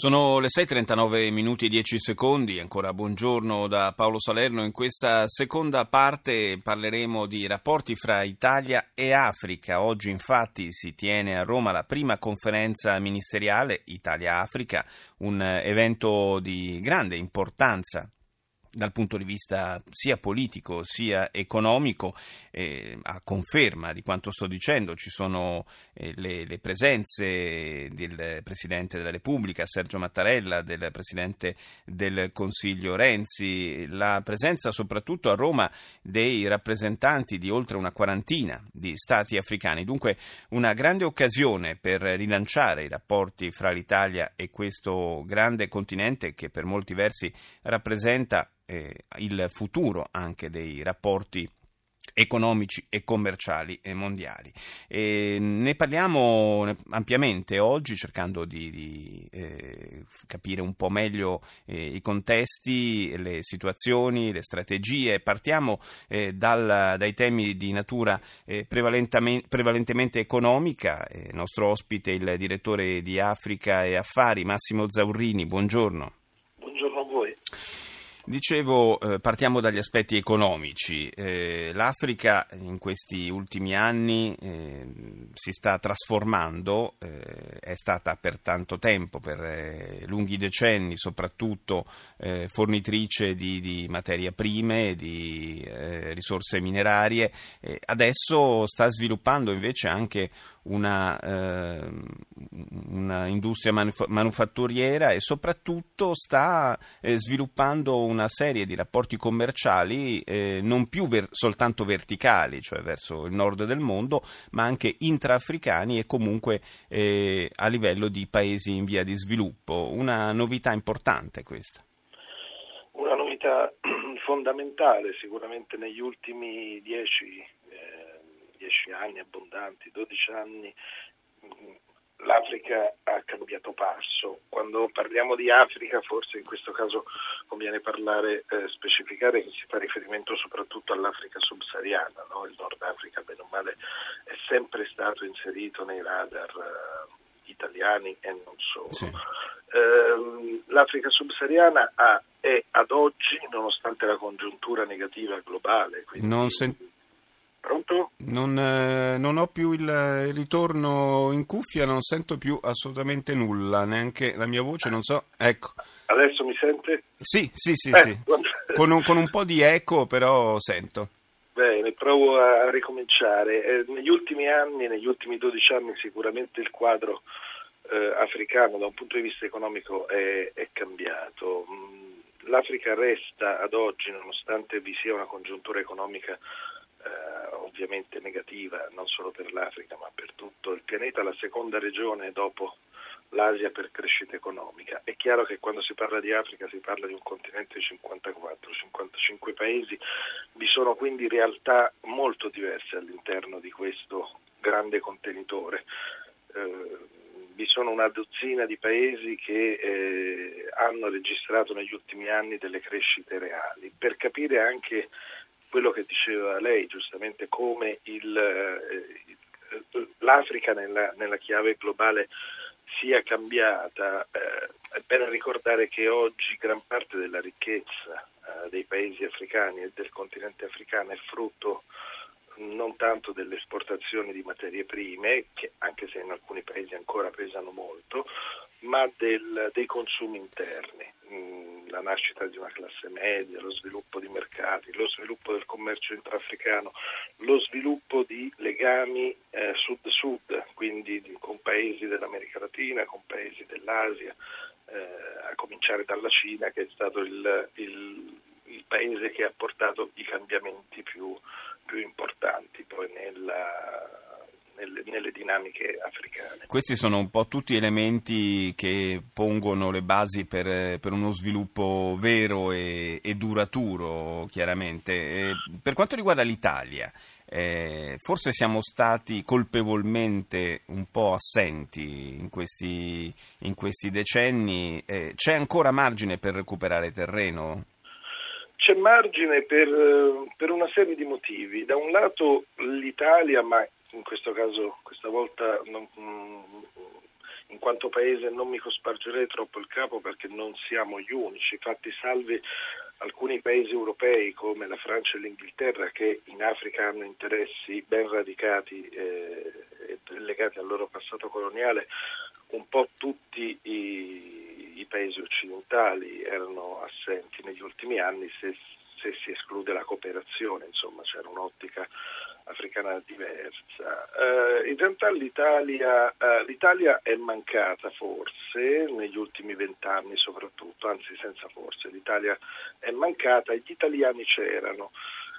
Sono le 6.39 minuti e 10 secondi, ancora buongiorno da Paolo Salerno. In questa seconda parte parleremo di rapporti fra Italia e Africa. Oggi infatti si tiene a Roma la prima conferenza ministeriale Italia-Africa, un evento di grande importanza dal punto di vista sia politico sia economico, eh, a conferma di quanto sto dicendo, ci sono eh, le, le, presenze del Presidente della Repubblica Sergio Mattarella, del Presidente del Consiglio Renzi, la presenza soprattutto a Roma dei rappresentanti di oltre una quarantina di Stati africani, dunque una grande occasione per rilanciare i rapporti fra l'Italia e questo grande continente che per molti versi rappresenta eh, il futuro anche dei rapporti economici e commerciali mondiali. E ne parliamo ampiamente oggi cercando di, di eh, capire un po' meglio eh, i contesti, le situazioni, le strategie. Partiamo eh, dal, dai temi di natura eh, prevalentemente, prevalentemente, economica. Il nostro ospite, il direttore di Africa e Affari, Massimo Zaurrini. Buongiorno. Buongiorno a voi. Dicevo, eh, partiamo dagli aspetti economici. Eh, L'Africa in questi ultimi anni eh, si sta trasformando, eh, è stata per tanto tempo, per eh, lunghi decenni soprattutto, eh, fornitrice di, di materie prime, di risorse minerarie. adesso sta sviluppando invece anche una, eh, una industria manuf- manufatturiera e soprattutto sta eh, sviluppando una serie di rapporti commerciali eh, non più ver- soltanto verticali, cioè verso il nord del mondo, ma anche intraafricani e comunque eh, a livello di paesi in via di sviluppo. Una novità importante questa. Una novità fondamentale sicuramente negli ultimi dieci 10 anni abbondanti, 12 anni, mm, l'Africa ha cambiato passo. Quando parliamo di Africa, forse in questo caso conviene parlare, eh, specificare che si fa riferimento soprattutto all'Africa subsahariana, no? il Nord Africa, bene o male, è sempre stato inserito nei radar eh, italiani e non solo. Sì. Eh, L'Africa subsahariana ha, è ad oggi, nonostante la congiuntura negativa globale, quindi, non, sen- Pronto? Non, eh, non, ho più il, il, ritorno in cuffia, non sento più assolutamente nulla, neanche la mia voce, non so. Ecco. Adesso mi sente? Sì, sì, sì, eh, sì. Con, un, con, un, po' di eco, però sento. Bene, provo a ricominciare. Eh, negli ultimi anni, negli ultimi 12 anni, sicuramente il quadro eh, africano da un punto di vista economico è, è cambiato. Mm, L'Africa resta ad oggi, nonostante vi sia una congiuntura economica eh, ovviamente negativa non solo per l'Africa ma per tutto il pianeta, la seconda regione dopo l'Asia per crescita economica. È chiaro che quando si parla di Africa si parla di un continente di 54-55 paesi, vi sono quindi realtà molto diverse all'interno di questo grande contenitore. Eh, vi sono una dozzina di paesi che eh, hanno registrato negli ultimi anni delle crescite reali. Per capire anche quello che diceva lei giustamente come il, eh, l'Africa nella, nella, chiave globale sia cambiata, eh, è bene ricordare che oggi gran parte della ricchezza eh, dei paesi africani e del continente africano è frutto non tanto delle esportazioni di materie prime, che anche se in alcuni paesi ancora pesano molto, ma del, dei consumi interni. Mm, la nascita di una classe media, lo sviluppo di mercati, lo sviluppo del commercio intraafricano, lo sviluppo di legami eh, sud-sud, quindi con paesi dell'America Latina, con paesi dell'Asia, eh, a cominciare dalla Cina che è stato il, il, il paese che ha portato i cambiamenti più, più importanti. Poi nella nelle, nelle, dinamiche africane. Questi sono un po' tutti elementi che pongono le basi per, per uno sviluppo vero e, e duraturo, chiaramente. E per quanto riguarda l'Italia, eh, forse siamo stati colpevolmente un po' assenti in questi, in questi decenni. Eh, c'è ancora margine per recuperare terreno? C'è margine per, per, una serie di motivi. Da un lato l'Italia, ma in questo caso questa volta non, in quanto paese non mi cospargerei troppo il capo perché non siamo gli unici, fatti salvi alcuni paesi europei come la Francia e l'Inghilterra che in Africa hanno interessi ben radicati eh, e legati al loro passato coloniale, un po' tutti i, i paesi occidentali erano assenti negli ultimi anni se, se si esclude la cooperazione, insomma c'era un'ottica africana diversa. Uh, in realtà l'Italia, uh, l'Italia, è mancata forse negli ultimi vent'anni soprattutto, anzi senza forse, l'Italia è mancata gli italiani c'erano.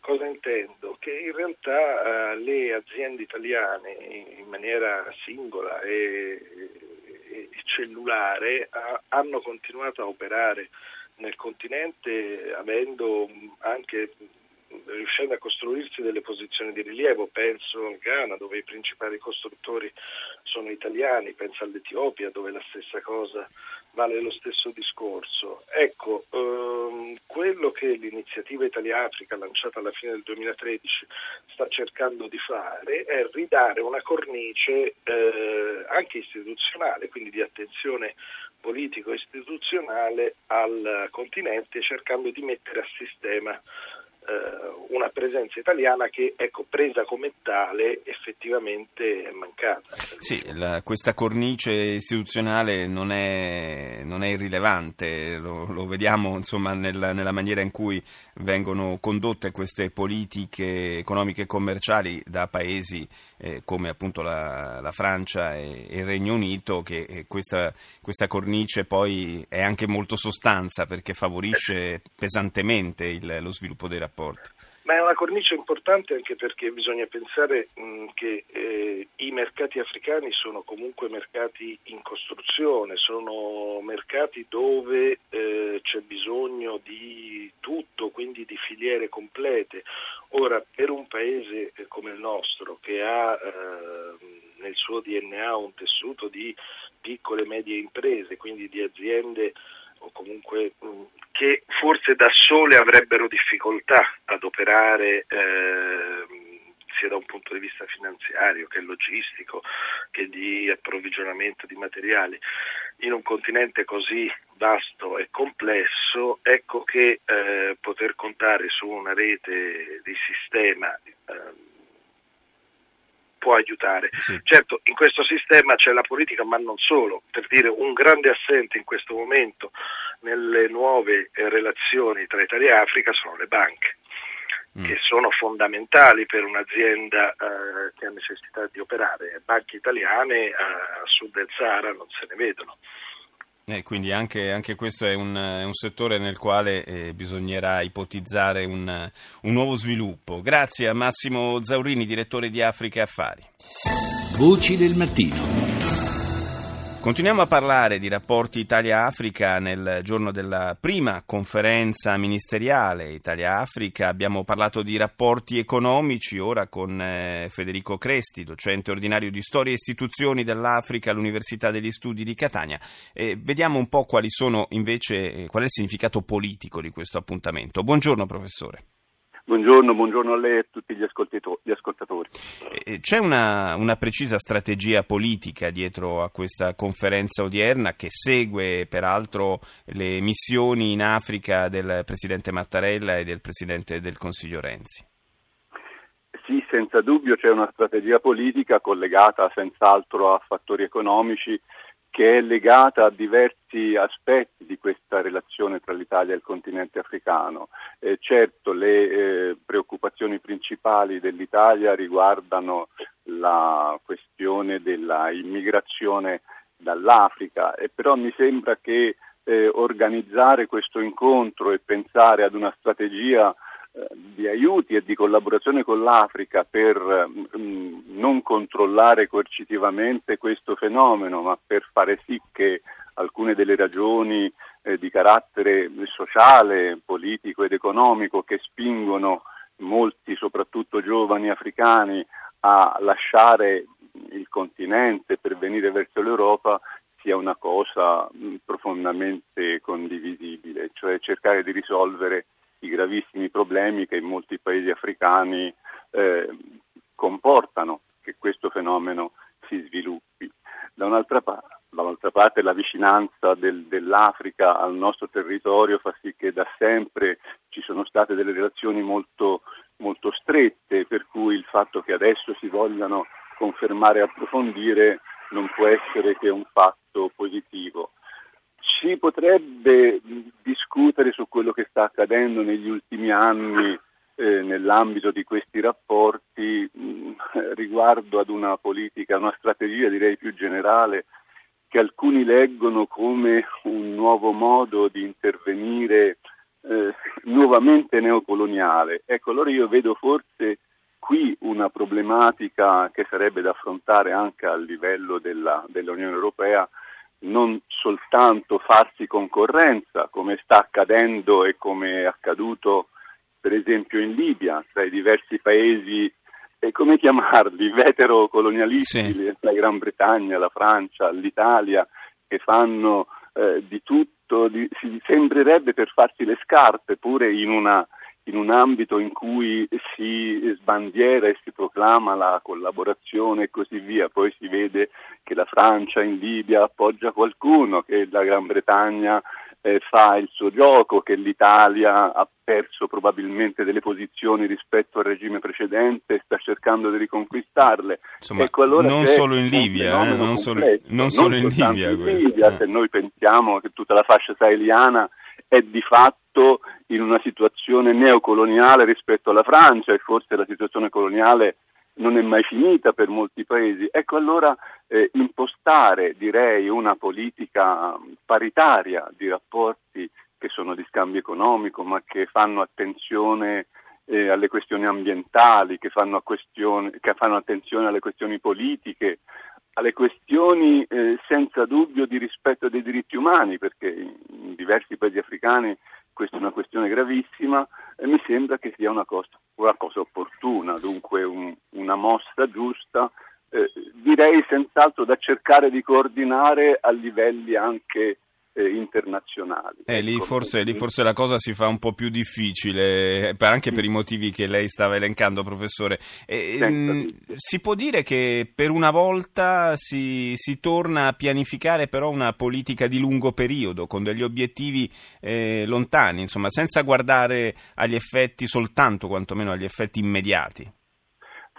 Cosa intendo? Che in realtà uh, le aziende italiane in maniera singola e, e cellulare hanno continuato a operare nel continente avendo anche riuscendo a costruirsi delle posizioni di rilievo, penso al Ghana dove i principali costruttori sono italiani, penso all'Etiopia dove la stessa cosa vale lo stesso discorso. Ecco, ehm, quello che l'iniziativa Italia Africa lanciata alla fine del 2013 sta cercando di fare è ridare una cornice eh, anche istituzionale, quindi di attenzione politico-istituzionale al continente cercando di mettere a sistema una presenza italiana che, ecco, presa come tale, effettivamente è mancata. Sì, la, questa cornice istituzionale non è, non è irrilevante, lo, lo vediamo insomma, nella, nella, maniera in cui vengono condotte queste politiche economiche e commerciali da paesi eh, come appunto la, la Francia e, e, il Regno Unito, che eh, questa, questa cornice poi è anche molto sostanza perché favorisce pesantemente il, lo sviluppo dei rapporti rapporti. Ma è una cornice importante anche perché bisogna pensare mh, che eh, i mercati africani sono comunque mercati in costruzione, sono mercati dove eh, c'è bisogno di tutto, quindi di filiere complete. Ora, per un paese eh, come il nostro che ha eh, nel suo DNA un tessuto di piccole e medie imprese, quindi di aziende o comunque mh, che forse da sole avrebbero difficoltà ad operare eh, sia da un punto di vista finanziario che logistico che di approvvigionamento di materiali. In un continente così vasto e complesso ecco che eh, poter contare su una rete di sistema eh, può aiutare. Sì. Certo, in questo sistema c'è la politica, ma non solo. Per dire, un grande assente in questo momento nelle nuove eh, relazioni tra Italia e Africa sono le banche. Mm. che sono fondamentali per un'azienda eh, che ha necessità di operare. Banche italiane eh, a sud del Sahara non se ne vedono. Eh, quindi anche, anche, questo è un, un, settore nel quale eh, bisognerà ipotizzare un, un, nuovo sviluppo. Grazie a Massimo Zaurini, direttore di Africa Affari. Voci del mattino. Continuiamo a parlare di rapporti Italia-Africa nel giorno della prima conferenza ministeriale Italia-Africa. Abbiamo parlato di rapporti economici ora con eh, Federico Cresti, docente ordinario di Storia e Istituzioni dell'Africa all'Università degli Studi di Catania. E vediamo un po' quali sono invece, qual è il significato politico di questo appuntamento. Buongiorno professore. Buongiorno, buongiorno, a lei e a tutti gli, ascoltatori. C'è una, una, precisa strategia politica dietro a questa conferenza odierna che segue peraltro le missioni in Africa del Presidente Mattarella e del Presidente del Consiglio Renzi? Sì, senza dubbio c'è una strategia politica collegata senz'altro a fattori economici che è legata a diversi aspetti di questa relazione tra l'Italia e il continente africano. Eh, certo, le eh, preoccupazioni principali dell'Italia riguardano la questione dell'immigrazione dall'Africa, e però mi sembra che eh, organizzare questo incontro e pensare ad una strategia eh, di aiuti e di collaborazione con l'Africa per mh, mm, non controllare coercitivamente questo fenomeno, ma per fare sì che alcune delle ragioni eh, di carattere sociale, politico ed economico che spingono molti, soprattutto giovani africani, a lasciare il continente per venire verso l'Europa sia una cosa profondamente condivisibile, cioè cercare di risolvere i gravissimi problemi che in molti paesi africani eh, comportano che questo fenomeno si sviluppi. Da un'altra, pa- da un'altra parte la vicinanza del, dell'Africa al nostro territorio fa sì che da sempre ci sono state delle relazioni molto, molto strette, per cui il fatto che adesso si vogliano confermare e approfondire non può essere che un fatto positivo. Si potrebbe discutere su quello che sta accadendo negli ultimi anni eh, nell'ambito di questi rapporti mh, riguardo ad una politica, una strategia direi più generale che alcuni leggono come un nuovo modo di intervenire eh, nuovamente neocoloniale. Ecco, allora io vedo forse qui una problematica che sarebbe da affrontare anche a livello della, dell'Unione Europea, non soltanto farsi concorrenza, come sta accadendo e come è accaduto per esempio in Libia, tra i diversi paesi, eh, come chiamarli, vetero-colonialisti, sì. la Gran Bretagna, la Francia, l'Italia, che fanno eh, di tutto, di, si sembrerebbe per farsi le scarpe pure in una in un ambito in cui si sbandiera e si proclama la collaborazione e così via, poi si vede che la Francia in Libia appoggia qualcuno, che la Gran Bretagna eh, fa il suo gioco, che l'Italia ha perso probabilmente delle posizioni rispetto al regime precedente e sta cercando di riconquistarle. Insomma, ecco, allora non solo in Libia, eh, non, solo, non, solo, in Libia. In Libia eh. Se noi pensiamo che tutta la fascia saheliana è di fatto in una situazione neocoloniale rispetto alla Francia e forse la situazione coloniale non è mai finita per molti paesi. Ecco allora eh, impostare, direi, una politica paritaria di rapporti che sono di scambio economico ma che fanno attenzione eh, alle questioni ambientali, che fanno, che fanno, attenzione alle questioni politiche, alle questioni eh, senza dubbio di rispetto dei diritti umani, perché in diversi paesi africani questa è una questione gravissima e mi sembra che sia una cosa, una cosa opportuna, dunque un, una mossa giusta, eh, direi senz'altro da cercare di coordinare a livelli anche eh, internazionali. Eh, lì, ecco, forse, lì, forse, la cosa si fa un po' più difficile, eh, anche per i motivi che lei stava elencando, professore. Eh, mh, si può dire che per una volta si, si, torna a pianificare però una politica di lungo periodo, con degli obiettivi eh, lontani, insomma, senza guardare agli effetti soltanto, quantomeno agli effetti immediati.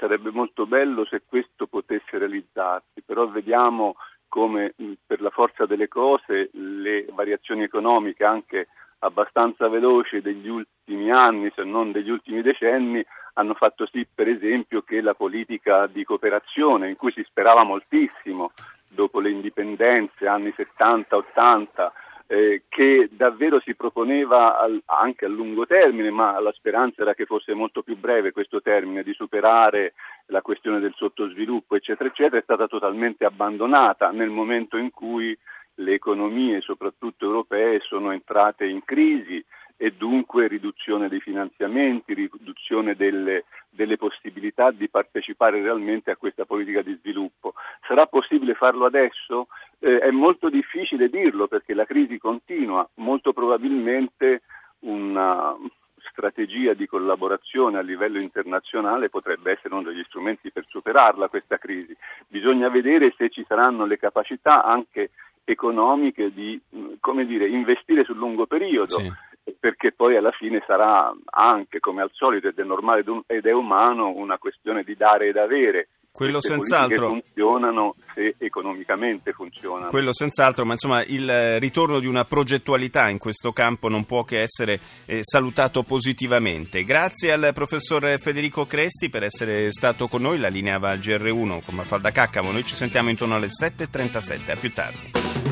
Sarebbe molto bello se questo potesse realizzarsi, però vediamo come per la forza delle cose le variazioni economiche anche abbastanza veloci degli ultimi anni, se non degli ultimi decenni, hanno fatto sì, per esempio, che la politica di cooperazione, in cui si sperava moltissimo dopo le indipendenze, anni 70-80, eh, che davvero si proponeva al, anche a lungo termine, ma la speranza era che fosse molto più breve questo termine, di superare la questione del sottosviluppo, eccetera, eccetera, è stata totalmente abbandonata nel momento in cui le economie, soprattutto europee, sono entrate in crisi e dunque riduzione dei finanziamenti, riduzione delle, delle, possibilità di partecipare realmente a questa politica di sviluppo. Sarà possibile farlo adesso? Eh, è molto difficile dirlo perché la crisi continua, molto probabilmente una strategia di collaborazione a livello internazionale potrebbe essere uno degli strumenti per superarla questa crisi. Bisogna vedere se ci saranno le capacità anche economiche di dire, investire sul lungo periodo. Sì perché poi alla fine sarà anche, come al solito ed è normale ed è umano, una questione di dare ed avere. Quello senz'altro. funzionano se economicamente funzionano. Quello senz'altro, ma insomma il ritorno di una progettualità in questo campo non può che essere eh, salutato positivamente. Grazie al professor Federico Cresti per essere stato con noi, la linea va al GR1 come Falda Caccamo, noi ci sentiamo intorno alle 7.37, a più tardi.